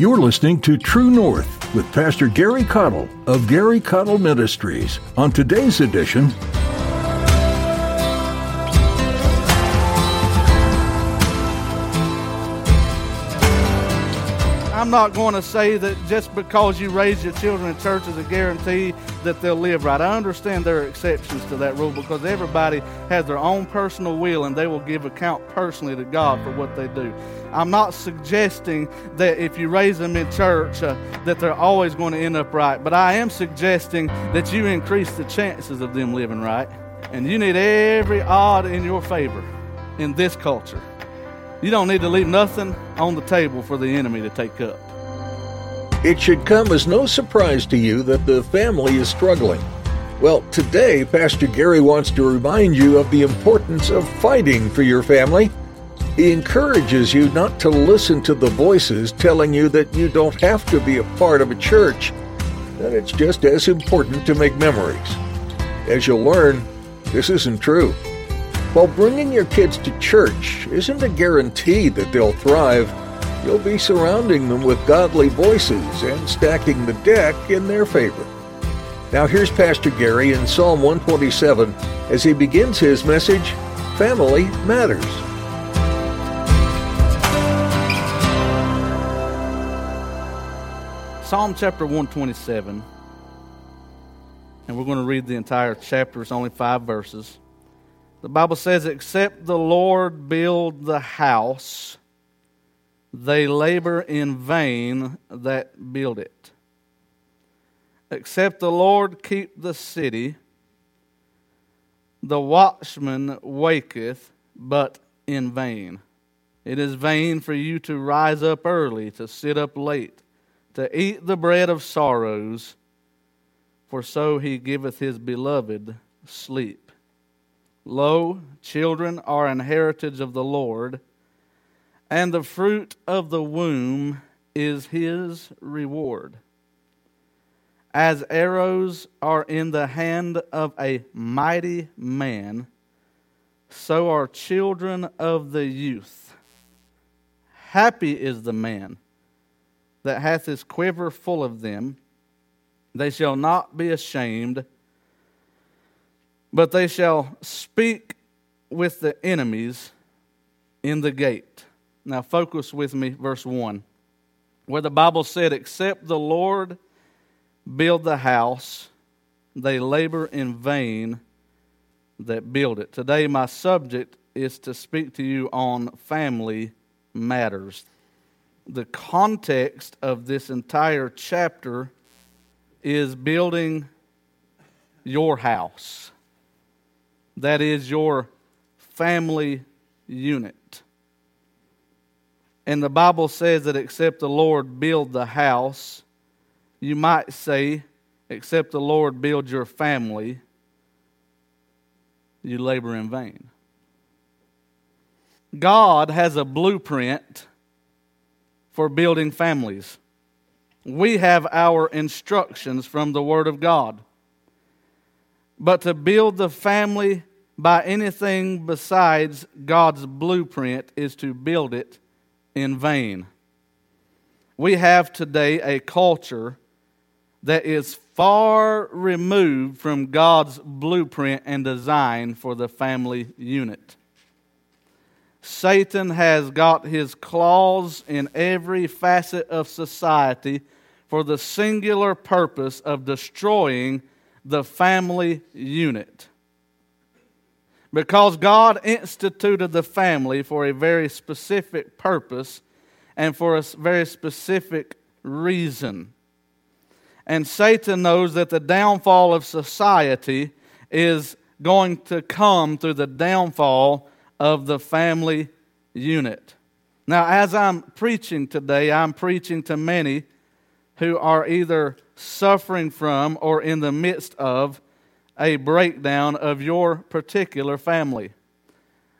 You're listening to True North with Pastor Gary Caudill of Gary Caudill Ministries. On today's edition, I'm not going to say that just because you raise your children in church is a guarantee that they'll live right. I understand there are exceptions to that rule because everybody has their own personal will and they will give account personally to God for what they do. I'm not suggesting that if you raise them in church uh, that they're always going to end up right, but I am suggesting that you increase the chances of them living right. And you need every odd in your favor in this culture. You don't need to leave nothing on the table for the enemy to take up. It should come as no surprise to you that the family is struggling. Well, today, Pastor Gary wants to remind you of the importance of fighting for your family. He encourages you not to listen to the voices telling you that you don't have to be a part of a church, that it's just as important to make memories. As you'll learn, this isn't true. While bringing your kids to church isn't a guarantee that they'll thrive, you'll be surrounding them with godly voices and stacking the deck in their favor. Now, here's Pastor Gary in Psalm 127 as he begins his message Family Matters. Psalm chapter 127, and we're going to read the entire chapter. It's only five verses. The Bible says, Except the Lord build the house, they labor in vain that build it. Except the Lord keep the city, the watchman waketh, but in vain. It is vain for you to rise up early, to sit up late, to eat the bread of sorrows, for so he giveth his beloved sleep. Lo, children are an heritage of the Lord, and the fruit of the womb is his reward. As arrows are in the hand of a mighty man, so are children of the youth. Happy is the man that hath his quiver full of them. They shall not be ashamed but they shall speak with the enemies in the gate. Now, focus with me, verse 1, where the Bible said, Except the Lord build the house, they labor in vain that build it. Today, my subject is to speak to you on family matters. The context of this entire chapter is building your house that is your family unit. And the Bible says that except the Lord build the house, you might say, except the Lord build your family, you labor in vain. God has a blueprint for building families. We have our instructions from the Word of God. But to build the family by anything besides God's blueprint is to build it in vain. We have today a culture that is far removed from God's blueprint and design for the family unit. Satan has got his claws in every facet of society for the singular purpose of destroying the family unit. Because God instituted the family for a very specific purpose and for a very specific reason. And Satan knows that the downfall of society is going to come through the downfall of the family unit. Now, as I'm preaching today, I'm preaching to many who are either suffering from or in the midst of a breakdown of your particular family.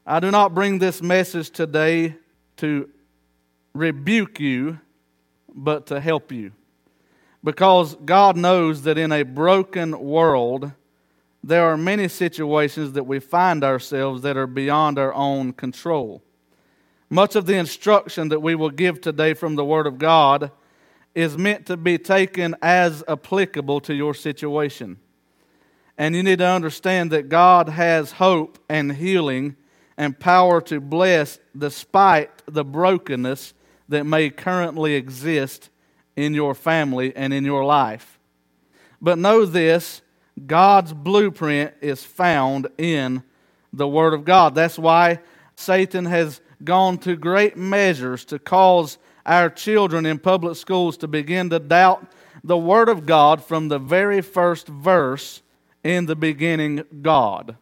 I do not bring this message today to rebuke you, but to help you. Because God knows that in a broken world, there are many situations that we find ourselves that are beyond our own control. Much of the instruction that we will give today from the Word of God is meant to be taken as applicable to your situation. And you need to understand that God has hope and healing and power to bless despite the brokenness that may currently exist in your family and in your life. But know this God's blueprint is found in the Word of God. That's why Satan has gone to great measures to cause our children in public schools to begin to doubt the Word of God from the very first verse in the beginning, God.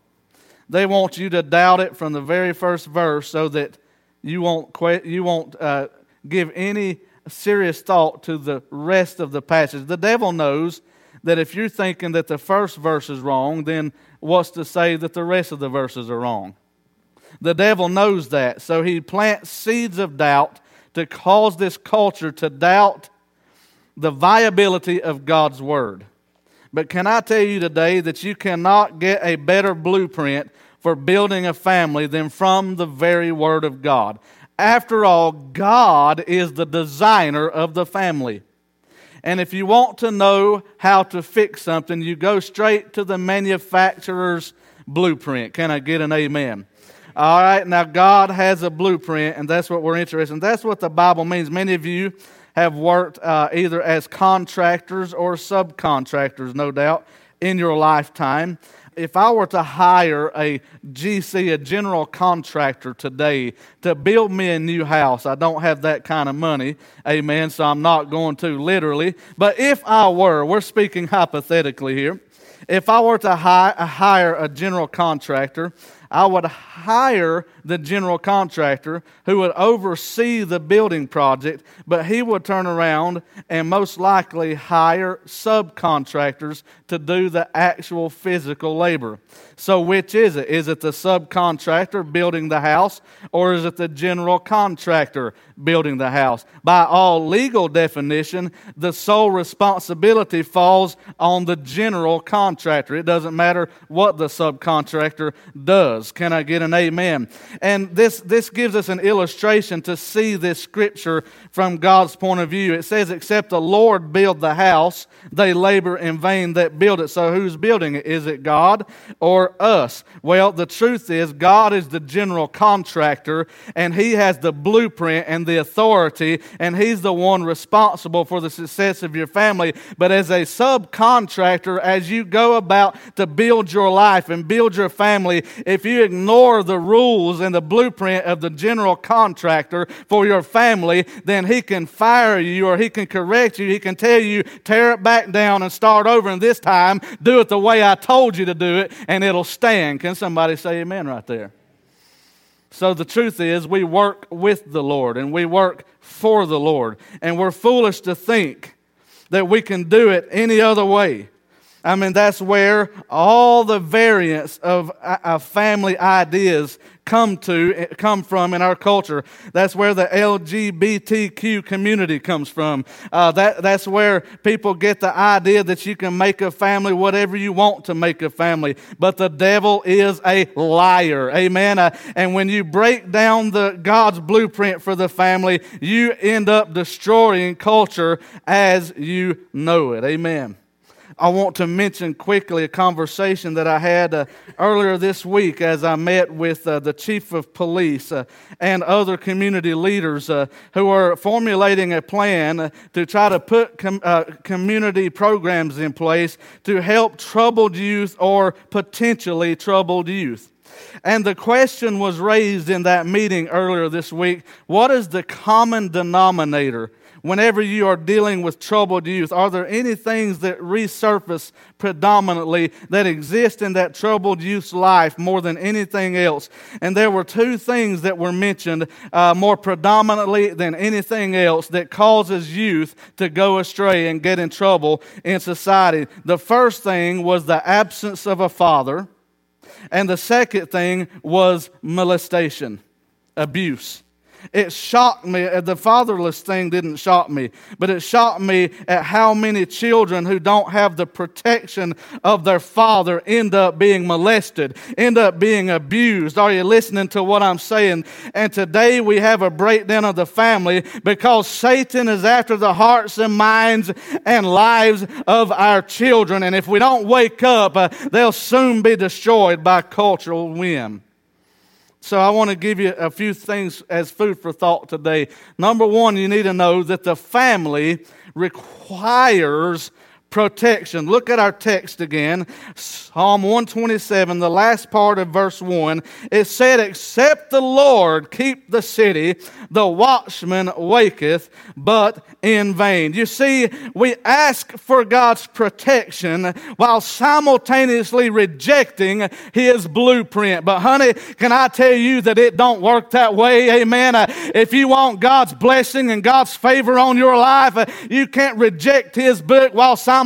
They want you to doubt it from the very first verse so that you won't, you won't uh, give any serious thought to the rest of the passage. The devil knows that if you're thinking that the first verse is wrong, then what's to say that the rest of the verses are wrong? The devil knows that. So he plants seeds of doubt to cause this culture to doubt the viability of God's word. But can I tell you today that you cannot get a better blueprint for building a family than from the very Word of God? After all, God is the designer of the family. And if you want to know how to fix something, you go straight to the manufacturer's blueprint. Can I get an amen? All right, now God has a blueprint, and that's what we're interested in. That's what the Bible means. Many of you have worked uh, either as contractors or subcontractors, no doubt, in your lifetime. If I were to hire a GC, a general contractor today, to build me a new house, I don't have that kind of money, amen, so I'm not going to literally. But if I were, we're speaking hypothetically here, if I were to hire a general contractor, I would hire the general contractor who would oversee the building project, but he would turn around and most likely hire subcontractors to do the actual physical labor. So, which is it? Is it the subcontractor building the house, or is it the general contractor building the house? By all legal definition, the sole responsibility falls on the general contractor. It doesn't matter what the subcontractor does. Can I get an amen? And this, this gives us an illustration to see this scripture from God's point of view. It says, Except the Lord build the house, they labor in vain that build it. So who's building it? Is it God or us? Well, the truth is, God is the general contractor, and He has the blueprint and the authority, and He's the one responsible for the success of your family. But as a subcontractor, as you go about to build your life and build your family, if you ignore the rules the blueprint of the general contractor for your family, then he can fire you or he can correct you. He can tell you, tear it back down and start over. And this time, do it the way I told you to do it, and it'll stand. Can somebody say amen right there? So the truth is, we work with the Lord and we work for the Lord. And we're foolish to think that we can do it any other way. I mean, that's where all the variants of, uh, family ideas come to come from in our culture. That's where the LGBTQ community comes from. Uh, that, that's where people get the idea that you can make a family whatever you want to make a family. But the devil is a liar. Amen. Uh, and when you break down the God's blueprint for the family, you end up destroying culture as you know it. Amen. I want to mention quickly a conversation that I had uh, earlier this week as I met with uh, the chief of police uh, and other community leaders uh, who are formulating a plan uh, to try to put com- uh, community programs in place to help troubled youth or potentially troubled youth. And the question was raised in that meeting earlier this week what is the common denominator whenever you are dealing with troubled youth? Are there any things that resurface predominantly that exist in that troubled youth's life more than anything else? And there were two things that were mentioned uh, more predominantly than anything else that causes youth to go astray and get in trouble in society. The first thing was the absence of a father, and the second thing was molestation, abuse. It shocked me. Uh, the fatherless thing didn't shock me, but it shocked me at how many children who don't have the protection of their father end up being molested, end up being abused. Are you listening to what I'm saying? And today we have a breakdown of the family because Satan is after the hearts and minds and lives of our children. And if we don't wake up, uh, they'll soon be destroyed by cultural whim. So I want to give you a few things as food for thought today. Number one, you need to know that the family requires protection. Look at our text again. Psalm 127, the last part of verse 1. It said, Except the Lord keep the city, the watchman waketh, but in vain. You see, we ask for God's protection while simultaneously rejecting His blueprint. But honey, can I tell you that it don't work that way? Amen. Uh, if you want God's blessing and God's favor on your life, uh, you can't reject His book while simultaneously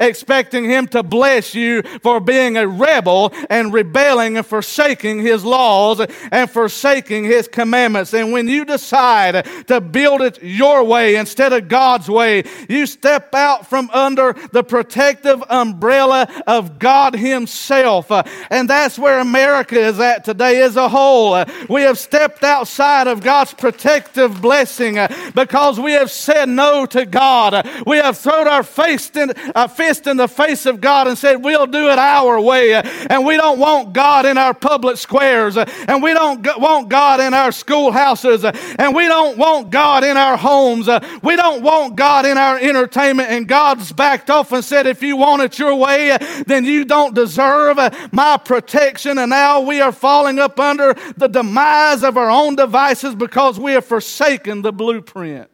expecting Him to bless you for being a rebel and rebelling and forsaking His laws and forsaking His commandments. And when you decide to build it your way, instead of God's way. You step out from under the protective umbrella of God Himself. And that's where America is at today as a whole. We have stepped outside of God's protective blessing because we have said no to God. We have thrown our fist in, our fist in the face of God and said, We'll do it our way. And we don't want God in our public squares. And we don't want God in our schoolhouses. And we don't want God in our homes we don't want God in our entertainment, and God's backed off and said, If you want it your way, then you don't deserve my protection. And now we are falling up under the demise of our own devices because we have forsaken the blueprint.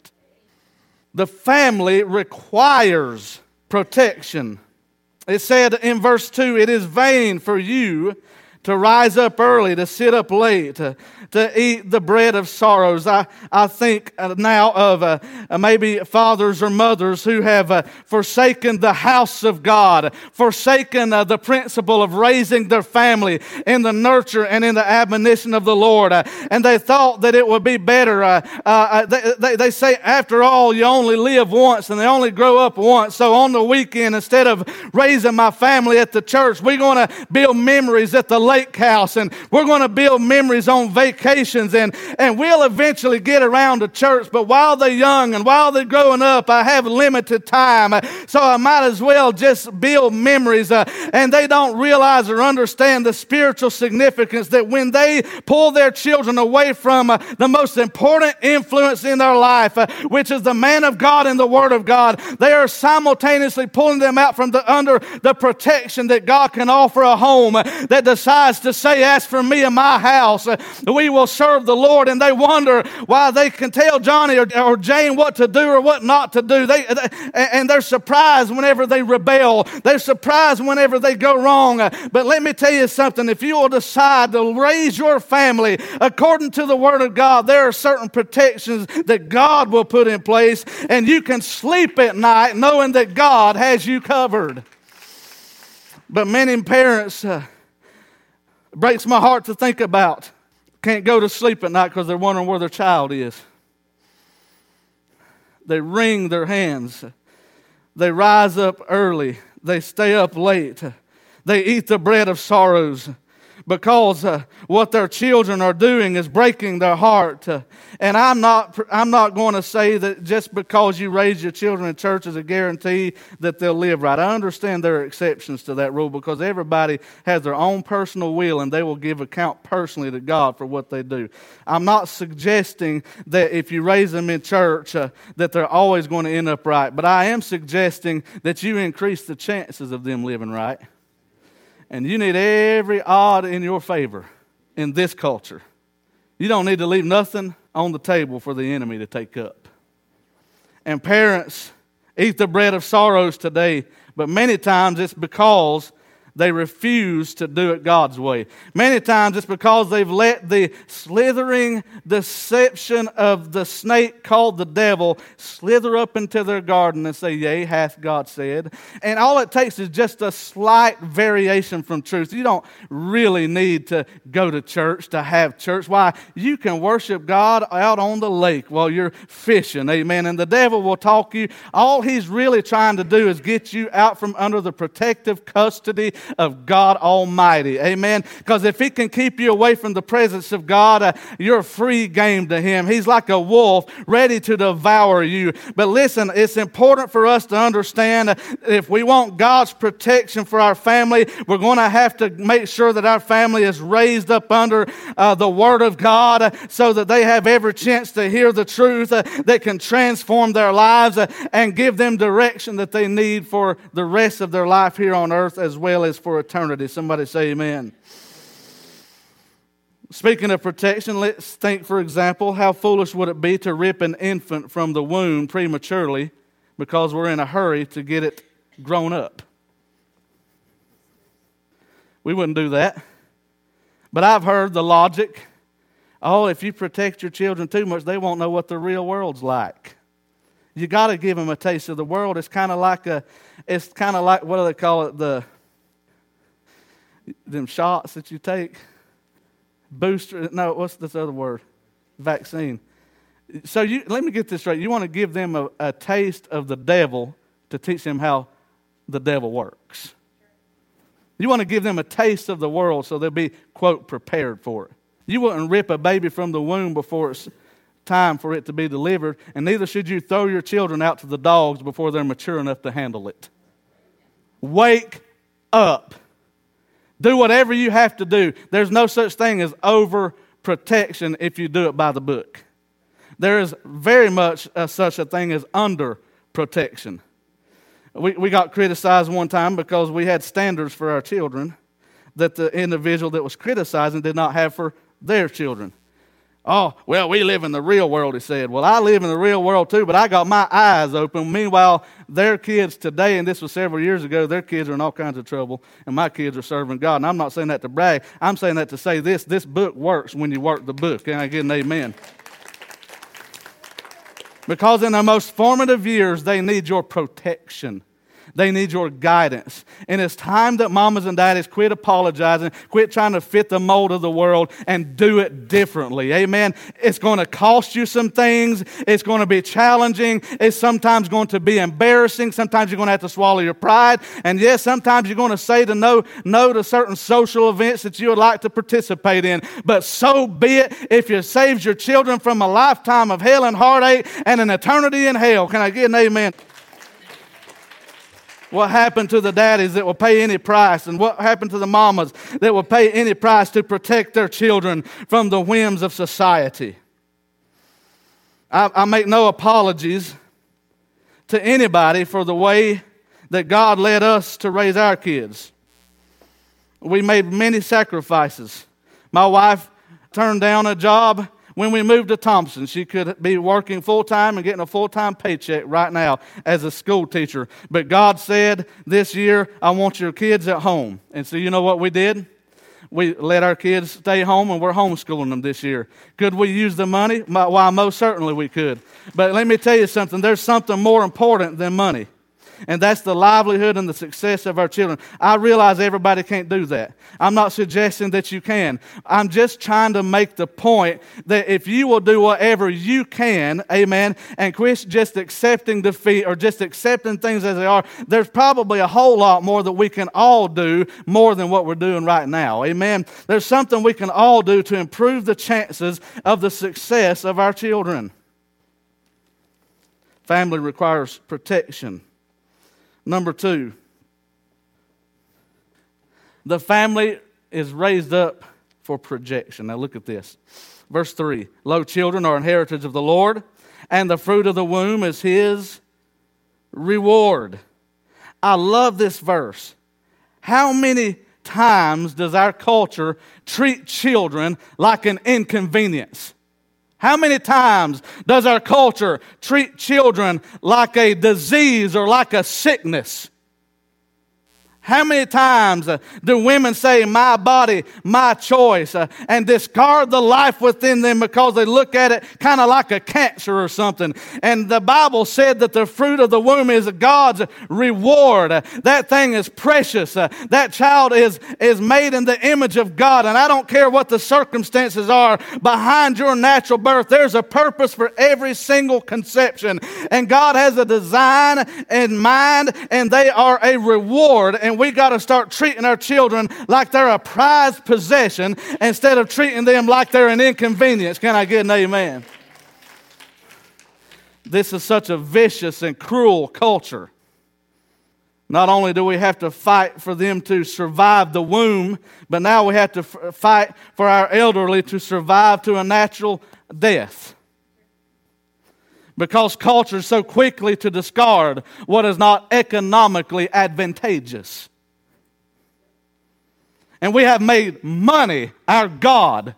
The family requires protection. It said in verse 2 it is vain for you to rise up early, to sit up late, to, to eat the bread of sorrows. I, I think uh, now of uh, uh, maybe fathers or mothers who have uh, forsaken the house of God, forsaken uh, the principle of raising their family in the nurture and in the admonition of the Lord. Uh, and they thought that it would be better. They, they, they say, after all, you only live once and they only grow up once. So on the weekend, instead of raising my family at the church, we're going to build memories at the lake house and we're going to build memories on vacations and, and we'll eventually get around to church. But while they're young and while they're growing up, I have limited time. So I might as well just build memories. Uh, and they don't realize or understand the spiritual significance that when they pull their children away from uh, the most important influence in their life, uh, which is the man of God and the Word of God, they are simultaneously pulling them out from the, under the protection that God can offer a home that decides to say, As for me and my house, we we will serve the Lord. And they wonder why they can tell Johnny or, or Jane what to do or what not to do. They, they, and they're surprised whenever they rebel. They're surprised whenever they go wrong. But let me tell you something. If you will decide to raise your family according to the Word of God, there are certain protections that God will put in place, and you can sleep at night knowing that God has you covered. But many parents, uh, breaks my heart to think about can't go to sleep at night because they're wondering where their child is. They wring their hands. They rise up early. They stay up late. They eat the bread of sorrows because uh, what their children are doing is breaking their heart. Uh, and I'm not, I'm not going to say that just because you raise your children in church is a guarantee that they'll live right. I understand there are exceptions to that rule because everybody has their own personal will and they will give account personally to God for what they do. I'm not suggesting that if you raise them in church uh, that they're always going to end up right, but I am suggesting that you increase the chances of them living right. And you need every odd in your favor in this culture. You don't need to leave nothing on the table for the enemy to take up. And parents eat the bread of sorrows today, but many times it's because they refuse to do it God's way. Many times it's because they've let the slithering deception of the snake called the devil slither up into their garden and say, Yea, hath God said. And all it takes is just a slight variation from truth. You don't really need to go to church to have church. Why? You can worship God out on the lake while you're fishing. Amen. And the devil will talk you. All he's really trying to do is get you out from under the protective custody of God Almighty. Amen. Because if He can keep you away from the presence of God, uh, you're free game to Him. He's like a wolf ready to devour you. But listen, it's important for us to understand uh, if we want God's protection for our family, we're going to have to make sure that our family is raised up under uh, the Word of God uh, so that they have every chance to hear the truth uh, that can transform their lives uh, and give them direction that they need for the rest of their life here on earth as well as for eternity. Somebody say amen. Speaking of protection, let's think, for example, how foolish would it be to rip an infant from the womb prematurely because we're in a hurry to get it grown up? We wouldn't do that. But I've heard the logic oh, if you protect your children too much, they won't know what the real world's like. You got to give them a taste of the world. It's kind of like a, it's kind of like what do they call it? The them shots that you take, booster. No, what's this other word? Vaccine. So you let me get this right. You want to give them a, a taste of the devil to teach them how the devil works. You want to give them a taste of the world so they'll be quote prepared for it. You wouldn't rip a baby from the womb before it's time for it to be delivered, and neither should you throw your children out to the dogs before they're mature enough to handle it. Wake up. Do whatever you have to do. There's no such thing as overprotection if you do it by the book. There is very much a, such a thing as under protection. We, we got criticized one time because we had standards for our children that the individual that was criticizing did not have for their children. Oh, well, we live in the real world, he said. Well, I live in the real world too, but I got my eyes open. Meanwhile, their kids today, and this was several years ago, their kids are in all kinds of trouble, and my kids are serving God. And I'm not saying that to brag. I'm saying that to say this this book works when you work the book. Can I get an amen? Because in their most formative years, they need your protection. They need your guidance. And it's time that mamas and daddies quit apologizing, quit trying to fit the mold of the world, and do it differently. Amen. It's going to cost you some things. It's going to be challenging. It's sometimes going to be embarrassing. Sometimes you're going to have to swallow your pride. And yes, sometimes you're going to say to no, no to certain social events that you would like to participate in. But so be it if you saves your children from a lifetime of hell and heartache and an eternity in hell. Can I get an amen? What happened to the daddies that will pay any price? And what happened to the mamas that will pay any price to protect their children from the whims of society? I, I make no apologies to anybody for the way that God led us to raise our kids. We made many sacrifices. My wife turned down a job when we moved to Thomson, she could be working full time and getting a full time paycheck right now as a school teacher. But God said, This year, I want your kids at home. And so, you know what we did? We let our kids stay home and we're homeschooling them this year. Could we use the money? Why, most certainly we could. But let me tell you something there's something more important than money and that's the livelihood and the success of our children. I realize everybody can't do that. I'm not suggesting that you can. I'm just trying to make the point that if you will do whatever you can, amen, and quit just accepting defeat or just accepting things as they are, there's probably a whole lot more that we can all do more than what we're doing right now, amen. There's something we can all do to improve the chances of the success of our children. Family requires protection. Number two, the family is raised up for projection. Now look at this. Verse 3 Lo, children are an heritage of the Lord, and the fruit of the womb is his reward. I love this verse. How many times does our culture treat children like an inconvenience? How many times does our culture treat children like a disease or like a sickness? How many times uh, do women say, my body, my choice, uh, and discard the life within them because they look at it kind of like a cancer or something? And the Bible said that the fruit of the womb is God's reward. That thing is precious. Uh, that child is, is made in the image of God. And I don't care what the circumstances are behind your natural birth, there's a purpose for every single conception. And God has a design in mind, and they are a reward. And we got to start treating our children like they're a prized possession instead of treating them like they're an inconvenience. Can I get an amen? This is such a vicious and cruel culture. Not only do we have to fight for them to survive the womb, but now we have to f- fight for our elderly to survive to a natural death because culture so quickly to discard what is not economically advantageous. And we have made money our God.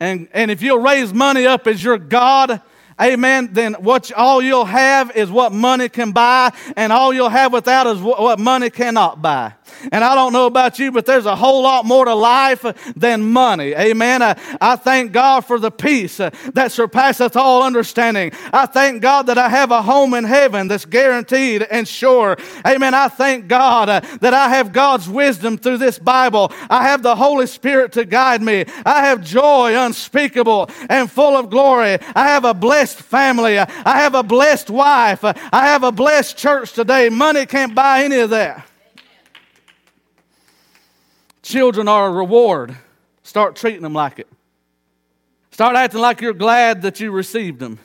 And, and if you'll raise money up as your God, amen, then what all you'll have is what money can buy, and all you'll have without is what money cannot buy. And I don't know about you, but there's a whole lot more to life than money. Amen. I, I thank God for the peace that surpasseth all understanding. I thank God that I have a home in heaven that's guaranteed and sure. Amen. I thank God uh, that I have God's wisdom through this Bible. I have the Holy Spirit to guide me. I have joy unspeakable and full of glory. I have a blessed family. I have a blessed wife. I have a blessed church today. Money can't buy any of that. Children are a reward. Start treating them like it. Start acting like you're glad that you received them.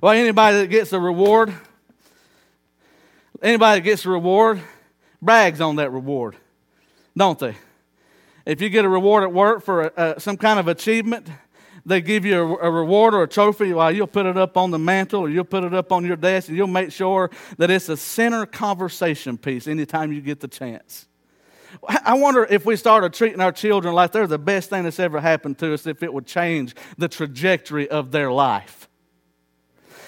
Well, anybody that gets a reward, anybody that gets a reward brags on that reward, don't they? If you get a reward at work for a, some kind of achievement, they give you a, a, reward or a trophy. Well, you'll put it up on the mantle or you'll put it up on your desk and you'll make sure that it's a center conversation piece anytime you get the chance. I wonder if we started treating our children like they're the best thing that's ever happened to us, if it would change the trajectory of their life.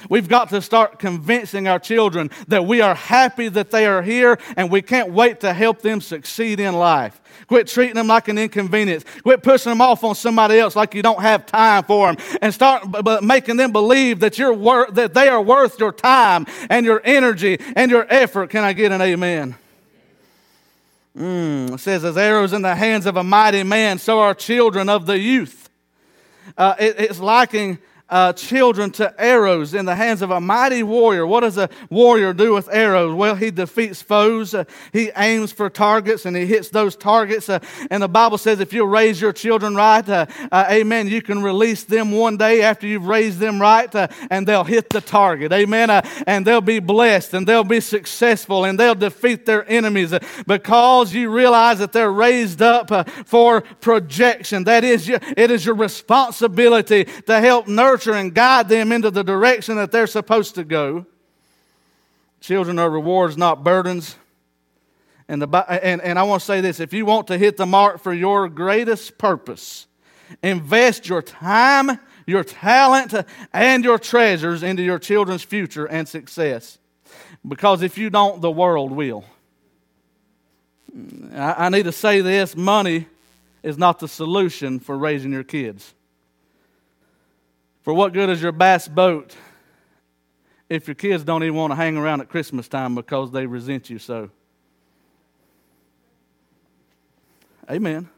We've got to start convincing our children that we are happy that they are here and we can't wait to help them succeed in life. Quit treating them like an inconvenience. Quit pushing them off on somebody else like you don't have time for them. And start b- making them believe that, you're wor- that they are worth your time and your energy and your effort. Can I get an amen? Mm, it says, as arrows in the hands of a mighty man, so are children of the youth. Uh, it, it's liking uh, children to arrows in the hands of a mighty warrior. What does a warrior do with arrows? Well, he defeats foes, uh, he aims for targets, and he hits those targets. Uh, and the Bible says if you raise your children right, uh, uh, amen, you can release them one day after you've raised them right, uh, and they'll hit the target. Amen. and they'll be blessed, and they'll be successful, and they'll defeat their enemies because you realize that they're raised up for projection. That is, your, it is your responsibility to help nurture nurture and guide them into the direction that they're supposed to go. Children are rewards, not burdens. And, the, and, and I want to say this if you want to hit the mark for your greatest purpose, invest your time, your talent, and your treasures into your children's future and success. Because if you don't, the world will. I, I need to say this money is not the solution for raising your kids. For what good is your bass boat if your kids don't even want to hang around at Christmas time because they resent you so? Amen.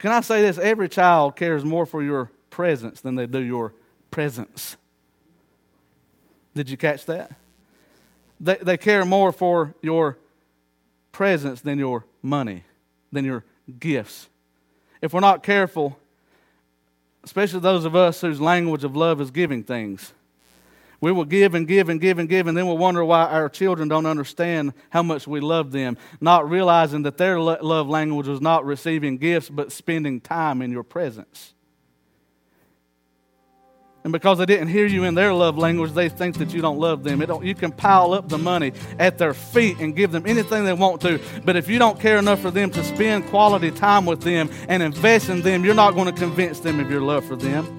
Can I say this? Every child cares more for your presence than they do your presents. Did you catch that? They, they care more for your presence than your money, than your gifts. If we're not careful, especially those of us whose language of love is giving things. We will give and give and give and give, and then we'll wonder why our children don't understand how much we love them, not realizing that their love language was not receiving gifts, but spending time in your presence. And because they didn't hear you in their love language, they think that you don't love them. Don't, you can pile up the money at their feet and give them anything they want to. But if you don't care enough for them to spend quality time with them and invest in them, you're not going to convince them of your love for them.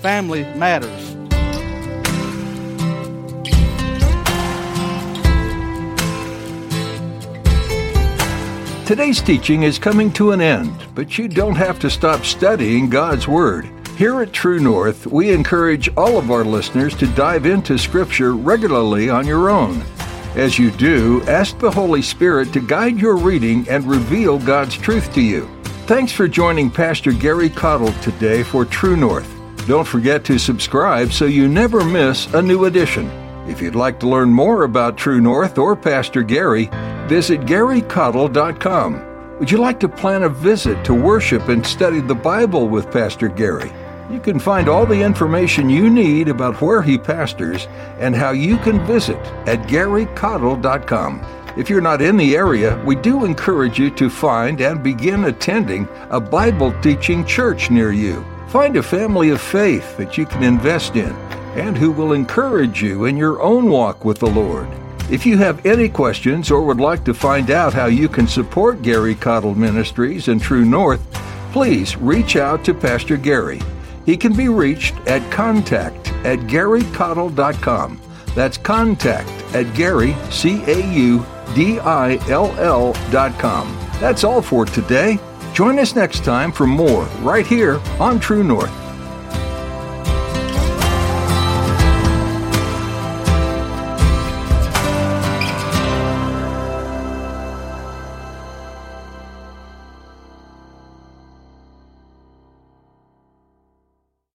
Family matters. Today's teaching is coming to an end, but you don't have to stop studying God's Word. Here at True North, we encourage all of our listeners to dive into Scripture regularly on your own. As you do, ask the Holy Spirit to guide your reading and reveal God's truth to you. Thanks for joining Pastor Gary Caudill today for True North. Don't forget to subscribe so you never miss a new edition. If you'd like to learn more about True North or Pastor Gary, visit garycaudill.com. Would you like to plan a visit to worship and study the Bible with Pastor Gary? You can find all the information you need about where he pastors and how you can visit at garycaudill.com. If you're not in the area, we do encourage you to find and begin attending a Bible teaching church near you. Find a family of faith that you can invest in and who will encourage you in your own walk with the Lord. If you have any questions or would like to find out how you can support Gary Caudill Ministries and True North, please reach out to Pastor Gary. He can be reached at contact at garycaudill.com. That's contact at Gary, C A U D I L L dot com. That's all for today. Join us next time for more right here on True North.